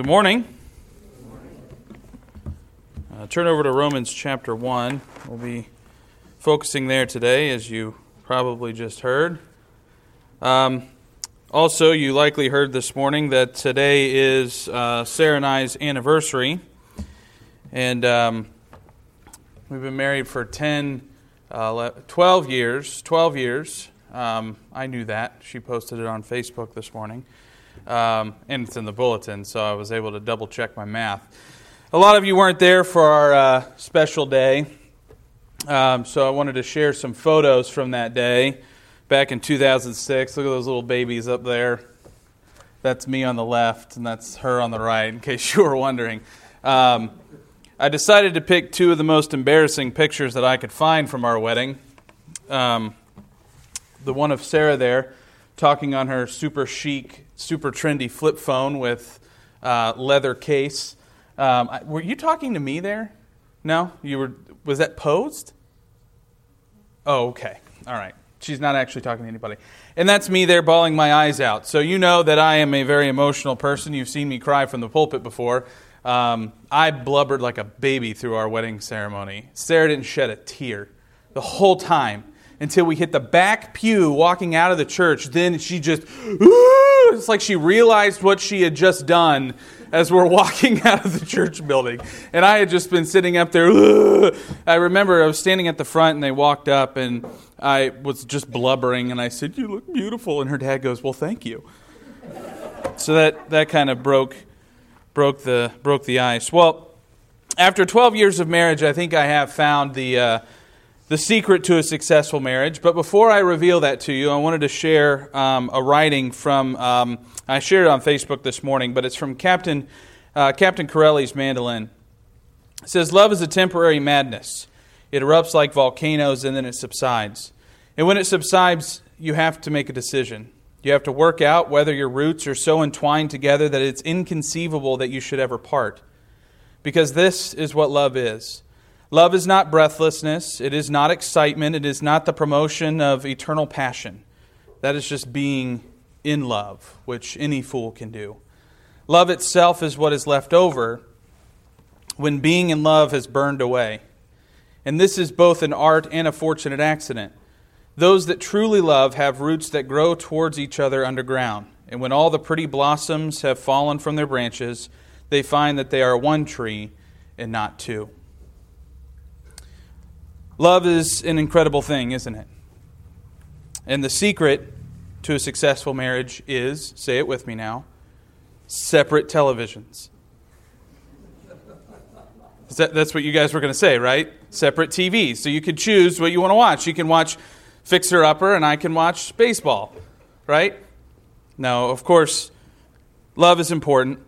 Good morning. Uh, turn over to Romans chapter 1. We'll be focusing there today, as you probably just heard. Um, also, you likely heard this morning that today is uh, Sarah and I's anniversary. And um, we've been married for 10, uh, 12 years. 12 years. Um, I knew that. She posted it on Facebook this morning. Um, and it's in the bulletin, so I was able to double check my math. A lot of you weren't there for our uh, special day, um, so I wanted to share some photos from that day back in 2006. Look at those little babies up there. That's me on the left, and that's her on the right, in case you were wondering. Um, I decided to pick two of the most embarrassing pictures that I could find from our wedding. Um, the one of Sarah there talking on her super chic, super trendy flip phone with uh, leather case. Um, were you talking to me there? No, you were. Was that posed? Oh, okay. All right. She's not actually talking to anybody. And that's me there bawling my eyes out. So you know that I am a very emotional person. You've seen me cry from the pulpit before. Um, I blubbered like a baby through our wedding ceremony. Sarah didn't shed a tear the whole time until we hit the back pew walking out of the church. Then she just, it's like she realized what she had just done as we're walking out of the church building. And I had just been sitting up there. I remember I was standing at the front and they walked up and I was just blubbering and I said, You look beautiful. And her dad goes, Well, thank you. So that, that kind of broke, broke, the, broke the ice. Well, after 12 years of marriage, I think I have found the. Uh, the secret to a successful marriage. But before I reveal that to you, I wanted to share um, a writing from, um, I shared it on Facebook this morning, but it's from Captain, uh, Captain Corelli's mandolin. It says, Love is a temporary madness. It erupts like volcanoes and then it subsides. And when it subsides, you have to make a decision. You have to work out whether your roots are so entwined together that it's inconceivable that you should ever part. Because this is what love is. Love is not breathlessness, it is not excitement, it is not the promotion of eternal passion. That is just being in love, which any fool can do. Love itself is what is left over when being in love has burned away. And this is both an art and a fortunate accident. Those that truly love have roots that grow towards each other underground. And when all the pretty blossoms have fallen from their branches, they find that they are one tree and not two. Love is an incredible thing, isn't it? And the secret to a successful marriage is say it with me now separate televisions. That, that's what you guys were going to say, right? Separate TVs. So you could choose what you want to watch. You can watch Fixer Upper, and I can watch baseball, right? No, of course, love is important.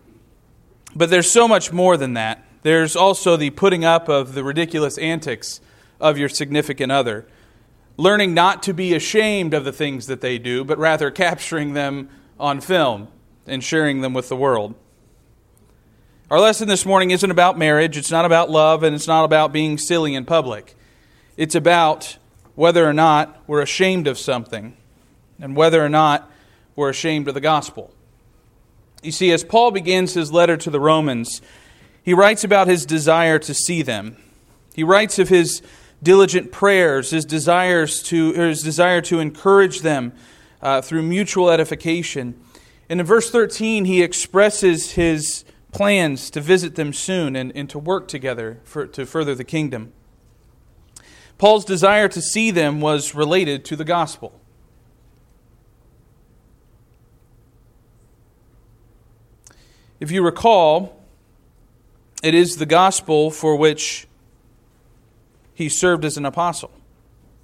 But there's so much more than that. There's also the putting up of the ridiculous antics of your significant other. Learning not to be ashamed of the things that they do, but rather capturing them on film and sharing them with the world. Our lesson this morning isn't about marriage, it's not about love, and it's not about being silly in public. It's about whether or not we're ashamed of something and whether or not we're ashamed of the gospel. You see, as Paul begins his letter to the Romans, he writes about his desire to see them. He writes of his diligent prayers, his desires to his desire to encourage them uh, through mutual edification. And in verse 13, he expresses his plans to visit them soon and, and to work together for, to further the kingdom. Paul's desire to see them was related to the gospel. If you recall, it is the gospel for which he served as an apostle,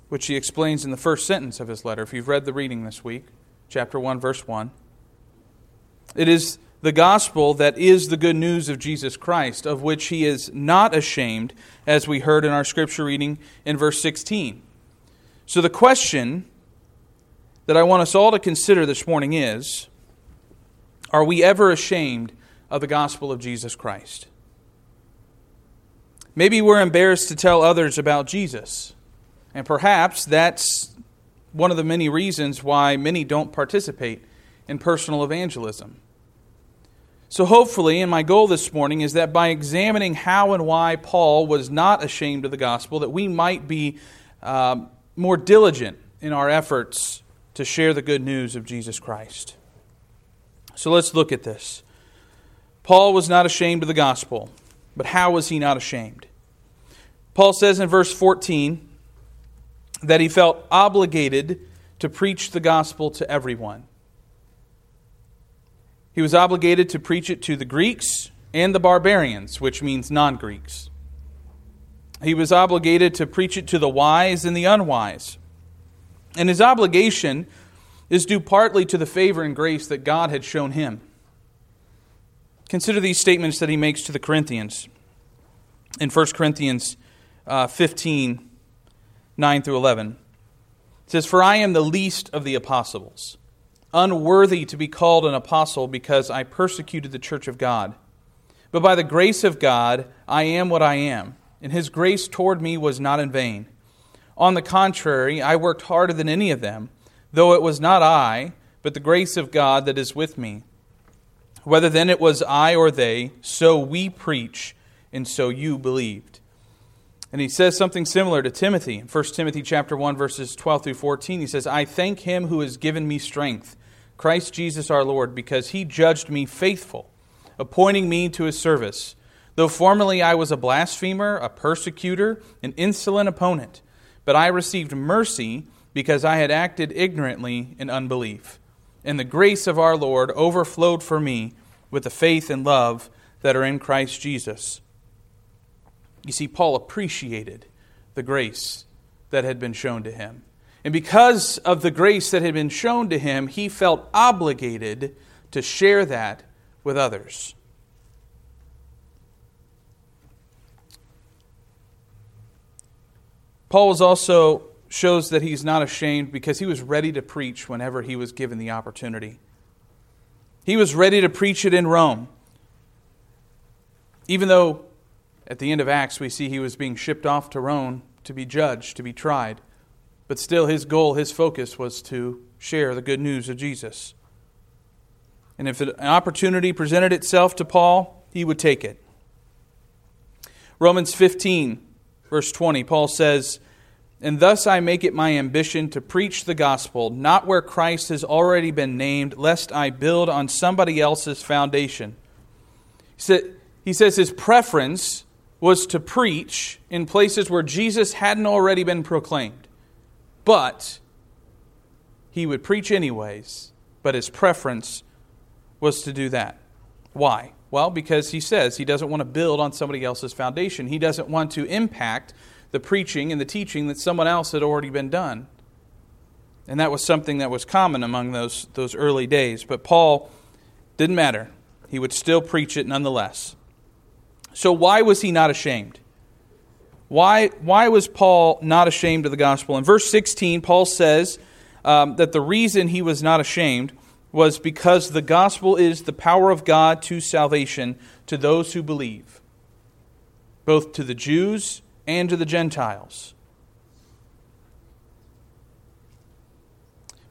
which he explains in the first sentence of his letter. If you've read the reading this week, chapter 1, verse 1. It is the gospel that is the good news of Jesus Christ, of which he is not ashamed, as we heard in our scripture reading in verse 16. So the question that I want us all to consider this morning is Are we ever ashamed of the gospel of Jesus Christ? Maybe we're embarrassed to tell others about Jesus. And perhaps that's one of the many reasons why many don't participate in personal evangelism. So, hopefully, and my goal this morning is that by examining how and why Paul was not ashamed of the gospel, that we might be um, more diligent in our efforts to share the good news of Jesus Christ. So, let's look at this. Paul was not ashamed of the gospel, but how was he not ashamed? Paul says in verse 14 that he felt obligated to preach the gospel to everyone. He was obligated to preach it to the Greeks and the barbarians, which means non Greeks. He was obligated to preach it to the wise and the unwise. And his obligation is due partly to the favor and grace that God had shown him. Consider these statements that he makes to the Corinthians in 1 Corinthians uh, 15 9 through 11. It says, For I am the least of the apostles unworthy to be called an apostle because I persecuted the church of God. But by the grace of God, I am what I am, and his grace toward me was not in vain. On the contrary, I worked harder than any of them, though it was not I, but the grace of God that is with me. Whether then it was I or they, so we preach, and so you believed. And he says something similar to Timothy. In 1 Timothy chapter 1 verses 12 through 14, he says, "I thank him who has given me strength Christ Jesus our Lord, because he judged me faithful, appointing me to his service. Though formerly I was a blasphemer, a persecutor, an insolent opponent, but I received mercy because I had acted ignorantly in unbelief. And the grace of our Lord overflowed for me with the faith and love that are in Christ Jesus. You see, Paul appreciated the grace that had been shown to him. And because of the grace that had been shown to him, he felt obligated to share that with others. Paul was also shows that he's not ashamed because he was ready to preach whenever he was given the opportunity. He was ready to preach it in Rome. Even though at the end of Acts we see he was being shipped off to Rome to be judged, to be tried. But still, his goal, his focus was to share the good news of Jesus. And if an opportunity presented itself to Paul, he would take it. Romans 15, verse 20, Paul says, And thus I make it my ambition to preach the gospel, not where Christ has already been named, lest I build on somebody else's foundation. He says his preference was to preach in places where Jesus hadn't already been proclaimed. But he would preach anyways, but his preference was to do that. Why? Well, because he says he doesn't want to build on somebody else's foundation. He doesn't want to impact the preaching and the teaching that someone else had already been done. And that was something that was common among those, those early days. But Paul didn't matter. He would still preach it nonetheless. So, why was he not ashamed? Why, why was Paul not ashamed of the gospel? In verse 16, Paul says um, that the reason he was not ashamed was because the gospel is the power of God to salvation to those who believe, both to the Jews and to the Gentiles.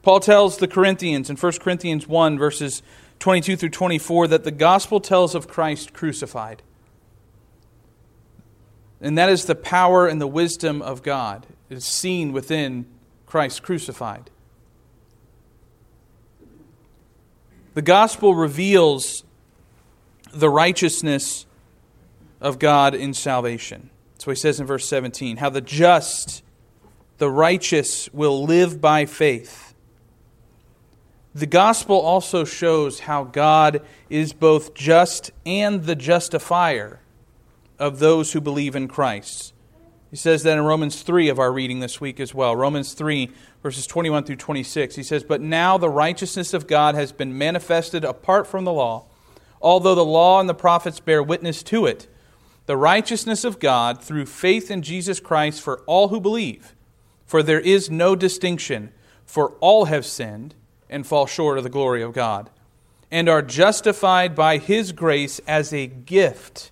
Paul tells the Corinthians in 1 Corinthians 1, verses 22 through 24, that the gospel tells of Christ crucified. And that is the power and the wisdom of God. Is seen within Christ crucified. The gospel reveals the righteousness of God in salvation. So he says in verse 17 how the just, the righteous, will live by faith. The gospel also shows how God is both just and the justifier of those who believe in Christ. He says that in Romans 3 of our reading this week as well. Romans 3, verses 21 through 26. He says, But now the righteousness of God has been manifested apart from the law, although the law and the prophets bear witness to it. The righteousness of God through faith in Jesus Christ for all who believe. For there is no distinction, for all have sinned and fall short of the glory of God, and are justified by his grace as a gift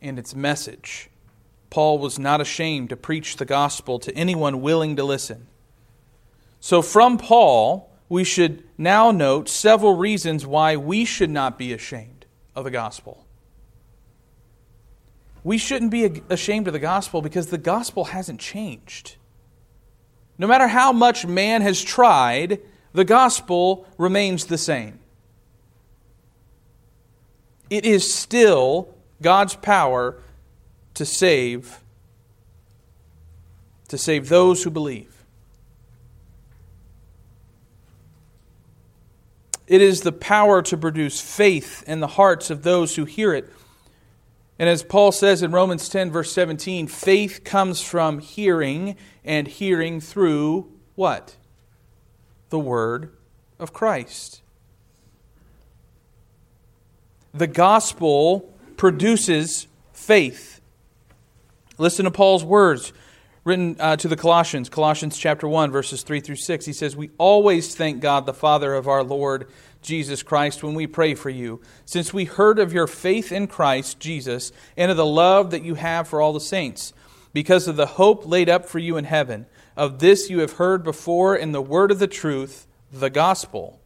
and its message, Paul was not ashamed to preach the gospel to anyone willing to listen. So, from Paul, we should now note several reasons why we should not be ashamed of the gospel. We shouldn't be ashamed of the gospel because the gospel hasn't changed. No matter how much man has tried, the gospel remains the same. It is still God's power to save to save those who believe. It is the power to produce faith in the hearts of those who hear it. And as Paul says in Romans 10, verse 17, faith comes from hearing, and hearing through what? The Word of Christ. The gospel produces faith. Listen to Paul's words written uh, to the Colossians, Colossians chapter 1, verses 3 through 6. He says, We always thank God, the Father of our Lord Jesus Christ, when we pray for you, since we heard of your faith in Christ Jesus and of the love that you have for all the saints, because of the hope laid up for you in heaven. Of this you have heard before in the word of the truth, the gospel,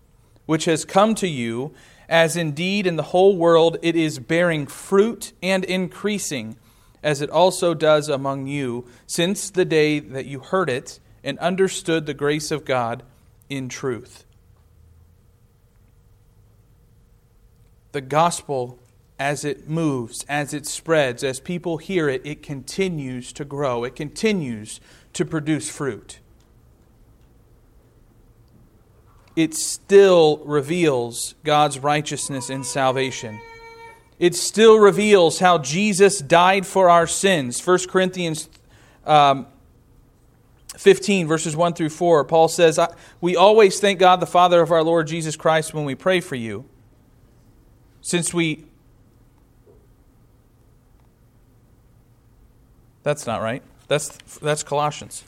which has come to you, as indeed in the whole world it is bearing fruit and increasing as it also does among you, since the day that you heard it and understood the grace of God in truth. The gospel, as it moves, as it spreads, as people hear it, it continues to grow, it continues to produce fruit. It still reveals God's righteousness and salvation it still reveals how Jesus died for our sins. 1 Corinthians um, 15, verses 1 through 4, Paul says, We always thank God the Father of our Lord Jesus Christ when we pray for you. Since we. That's not right. That's, that's Colossians.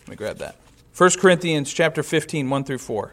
Let me grab that. 1 Corinthians chapter 15, 1 through 4.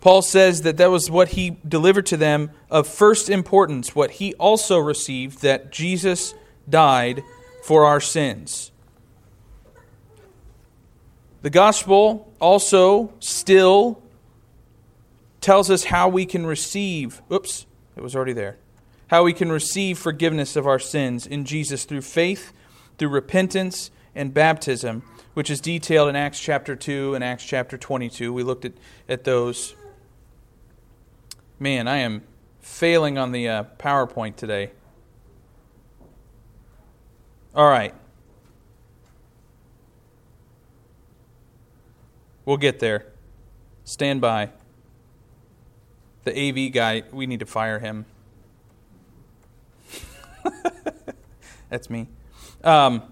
Paul says that that was what he delivered to them of first importance, what he also received that Jesus died for our sins. The gospel also still tells us how we can receive, oops, it was already there. How we can receive forgiveness of our sins in Jesus through faith, through repentance, and baptism, which is detailed in Acts chapter 2 and Acts chapter 22. We looked at, at those Man, I am failing on the uh, PowerPoint today. All right. We'll get there. Stand by. The AV guy, we need to fire him. That's me. Um,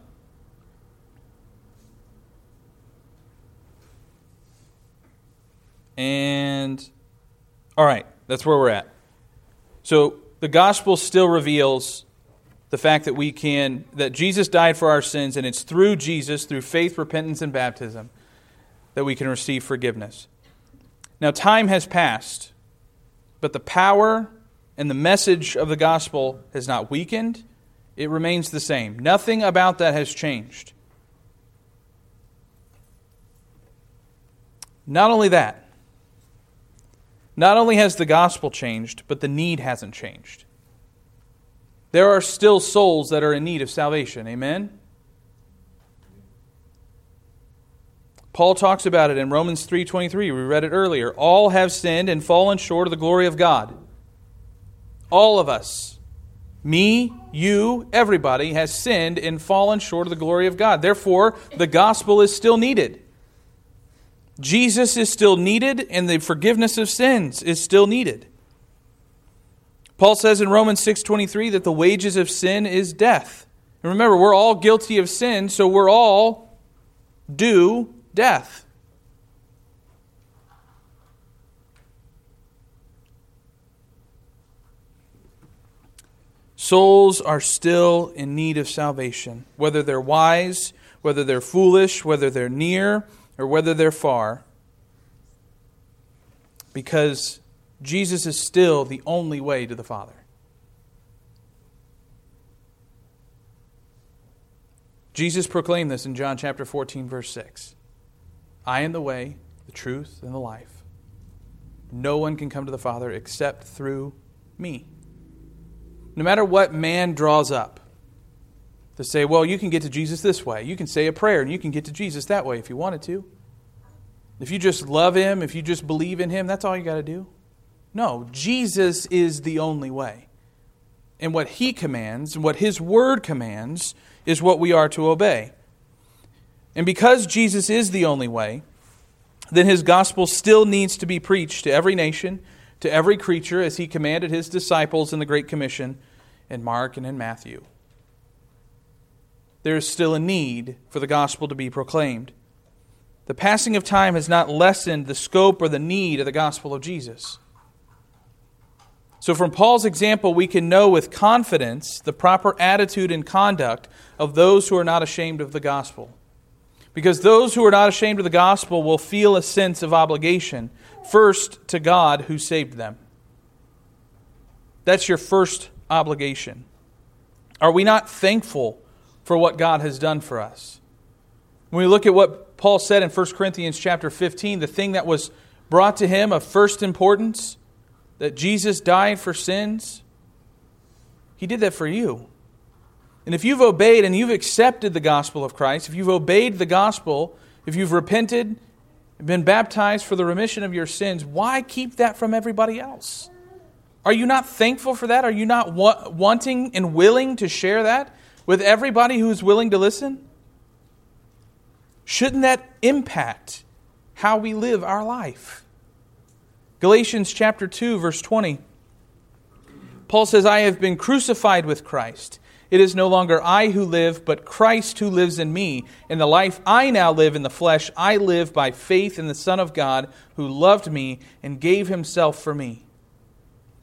and, all right. That's where we're at. So the gospel still reveals the fact that we can, that Jesus died for our sins, and it's through Jesus, through faith, repentance, and baptism, that we can receive forgiveness. Now, time has passed, but the power and the message of the gospel has not weakened, it remains the same. Nothing about that has changed. Not only that, not only has the gospel changed, but the need hasn't changed. There are still souls that are in need of salvation. Amen? Paul talks about it in Romans 3:23. We read it earlier. All have sinned and fallen short of the glory of God. All of us, me, you, everybody has sinned and fallen short of the glory of God. Therefore, the gospel is still needed. Jesus is still needed and the forgiveness of sins is still needed. Paul says in Romans 6:23 that the wages of sin is death. And remember, we're all guilty of sin, so we're all due death. Souls are still in need of salvation, whether they're wise, whether they're foolish, whether they're near, or whether they're far, because Jesus is still the only way to the Father. Jesus proclaimed this in John chapter 14, verse 6. I am the way, the truth, and the life. No one can come to the Father except through me. No matter what man draws up to say, well, you can get to Jesus this way. You can say a prayer and you can get to Jesus that way if you wanted to. If you just love him, if you just believe in him, that's all you got to do. No, Jesus is the only way. And what he commands and what his word commands is what we are to obey. And because Jesus is the only way, then his gospel still needs to be preached to every nation, to every creature, as he commanded his disciples in the Great Commission in Mark and in Matthew. There is still a need for the gospel to be proclaimed. The passing of time has not lessened the scope or the need of the gospel of Jesus. So, from Paul's example, we can know with confidence the proper attitude and conduct of those who are not ashamed of the gospel. Because those who are not ashamed of the gospel will feel a sense of obligation, first to God who saved them. That's your first obligation. Are we not thankful for what God has done for us? When we look at what Paul said in 1 Corinthians chapter 15, the thing that was brought to him of first importance, that Jesus died for sins, he did that for you. And if you've obeyed and you've accepted the gospel of Christ, if you've obeyed the gospel, if you've repented, been baptized for the remission of your sins, why keep that from everybody else? Are you not thankful for that? Are you not wa- wanting and willing to share that with everybody who's willing to listen? Shouldn't that impact how we live our life? Galatians chapter 2 verse 20. Paul says, "I have been crucified with Christ. It is no longer I who live, but Christ who lives in me. In the life I now live in the flesh, I live by faith in the Son of God who loved me and gave himself for me.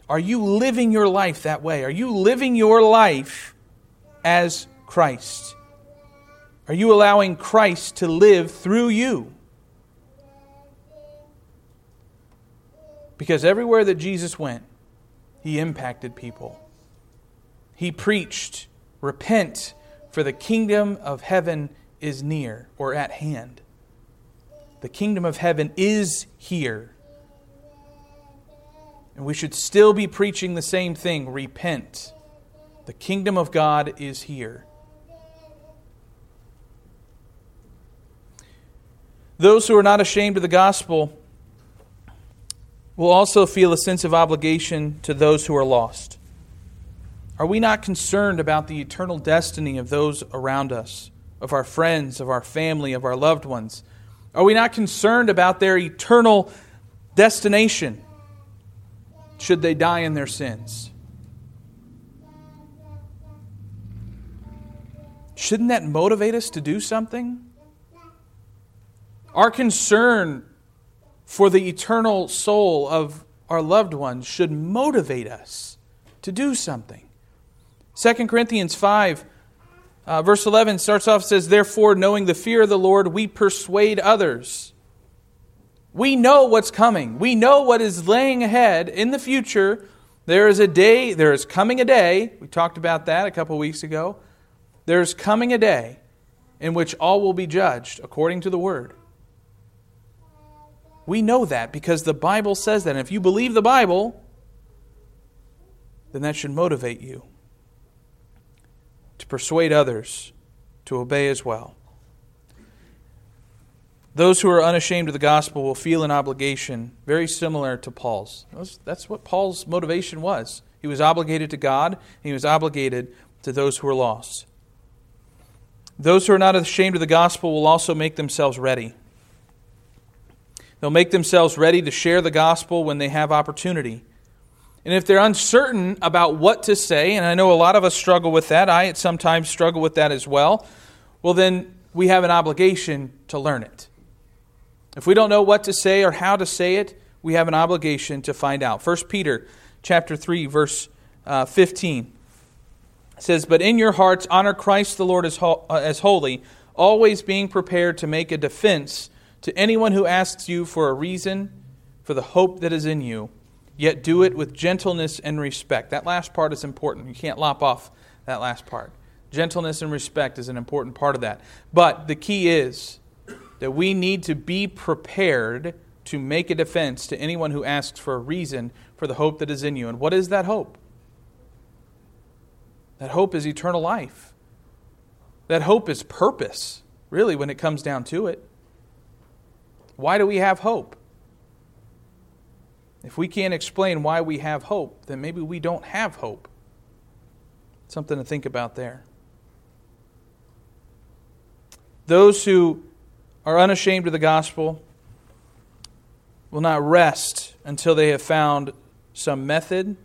Are you living your life that way? Are you living your life as Christ? Are you allowing Christ to live through you? Because everywhere that Jesus went, he impacted people. He preached Repent, for the kingdom of heaven is near or at hand. The kingdom of heaven is here. And we should still be preaching the same thing repent. The kingdom of God is here. Those who are not ashamed of the gospel will also feel a sense of obligation to those who are lost. Are we not concerned about the eternal destiny of those around us, of our friends, of our family, of our loved ones? Are we not concerned about their eternal destination should they die in their sins? Shouldn't that motivate us to do something? Our concern for the eternal soul of our loved ones should motivate us to do something. 2 Corinthians 5, uh, verse 11 starts off says, Therefore, knowing the fear of the Lord, we persuade others. We know what's coming. We know what is laying ahead in the future. There is a day, there is coming a day. We talked about that a couple weeks ago. There's coming a day in which all will be judged according to the word. We know that because the Bible says that. And if you believe the Bible, then that should motivate you to persuade others to obey as well. Those who are unashamed of the gospel will feel an obligation very similar to Paul's. That's what Paul's motivation was. He was obligated to God, and he was obligated to those who were lost. Those who are not ashamed of the gospel will also make themselves ready. They'll make themselves ready to share the gospel when they have opportunity. And if they're uncertain about what to say, and I know a lot of us struggle with that, I sometimes struggle with that as well, well, then we have an obligation to learn it. If we don't know what to say or how to say it, we have an obligation to find out. 1 Peter chapter 3, verse uh, 15 says, But in your hearts honor Christ the Lord as, ho- uh, as holy, always being prepared to make a defense to anyone who asks you for a reason for the hope that is in you yet do it with gentleness and respect. That last part is important. You can't lop off that last part. Gentleness and respect is an important part of that. But the key is that we need to be prepared to make a defense to anyone who asks for a reason for the hope that is in you. And what is that hope? That hope is eternal life. That hope is purpose, really, when it comes down to it. Why do we have hope? If we can't explain why we have hope, then maybe we don't have hope. Something to think about there. Those who are unashamed of the gospel will not rest until they have found some method,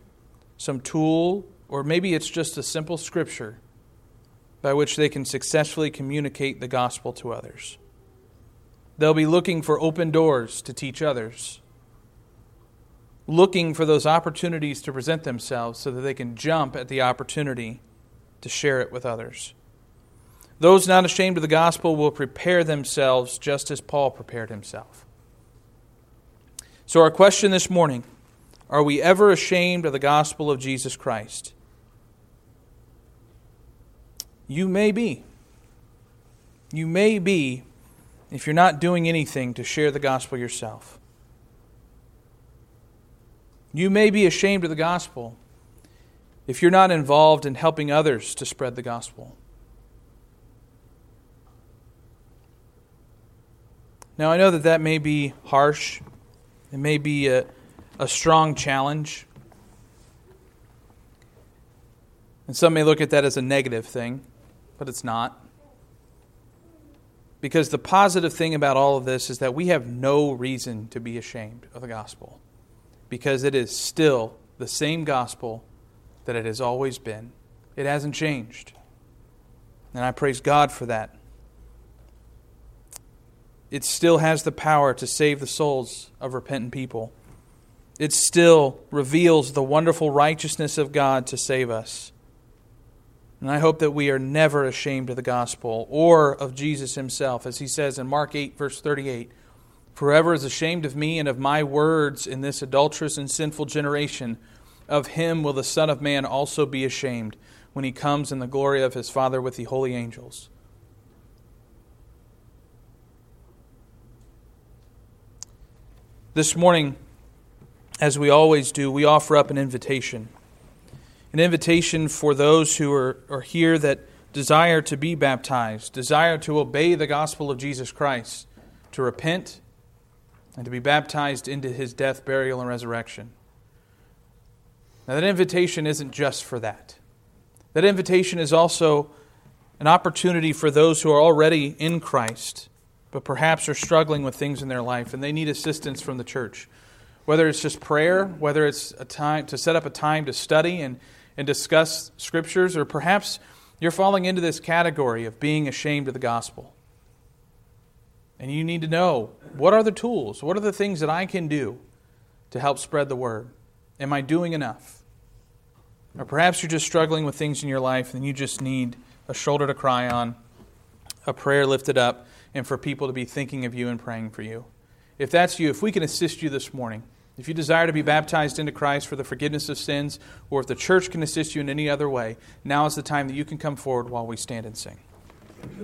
some tool, or maybe it's just a simple scripture by which they can successfully communicate the gospel to others. They'll be looking for open doors to teach others looking for those opportunities to present themselves so that they can jump at the opportunity to share it with others. Those not ashamed of the gospel will prepare themselves just as Paul prepared himself. So, our question this morning are we ever ashamed of the gospel of Jesus Christ? You may be. You may be if you're not doing anything to share the gospel yourself. You may be ashamed of the gospel if you're not involved in helping others to spread the gospel. Now, I know that that may be harsh, it may be a, a strong challenge. And some may look at that as a negative thing, but it's not. Because the positive thing about all of this is that we have no reason to be ashamed of the gospel because it is still the same gospel that it has always been. It hasn't changed. And I praise God for that. It still has the power to save the souls of repentant people. It still reveals the wonderful righteousness of God to save us. And I hope that we are never ashamed of the gospel or of Jesus himself, as he says in Mark 8, verse 38 whoever is ashamed of me and of my words in this adulterous and sinful generation, of him will the Son of Man also be ashamed when he comes in the glory of his Father with the holy angels. This morning, as we always do, we offer up an invitation. An invitation for those who are, are here that desire to be baptized, desire to obey the gospel of Jesus Christ, to repent and to be baptized into his death, burial, and resurrection. Now, that invitation isn't just for that. That invitation is also an opportunity for those who are already in Christ, but perhaps are struggling with things in their life and they need assistance from the church. Whether it's just prayer, whether it's a time to set up a time to study and, and discuss scriptures, or perhaps you're falling into this category of being ashamed of the gospel. And you need to know what are the tools? What are the things that I can do to help spread the word? Am I doing enough? Or perhaps you're just struggling with things in your life and you just need a shoulder to cry on, a prayer lifted up, and for people to be thinking of you and praying for you. If that's you, if we can assist you this morning, if you desire to be baptized into Christ for the forgiveness of sins, or if the church can assist you in any other way, now is the time that you can come forward while we stand and sing.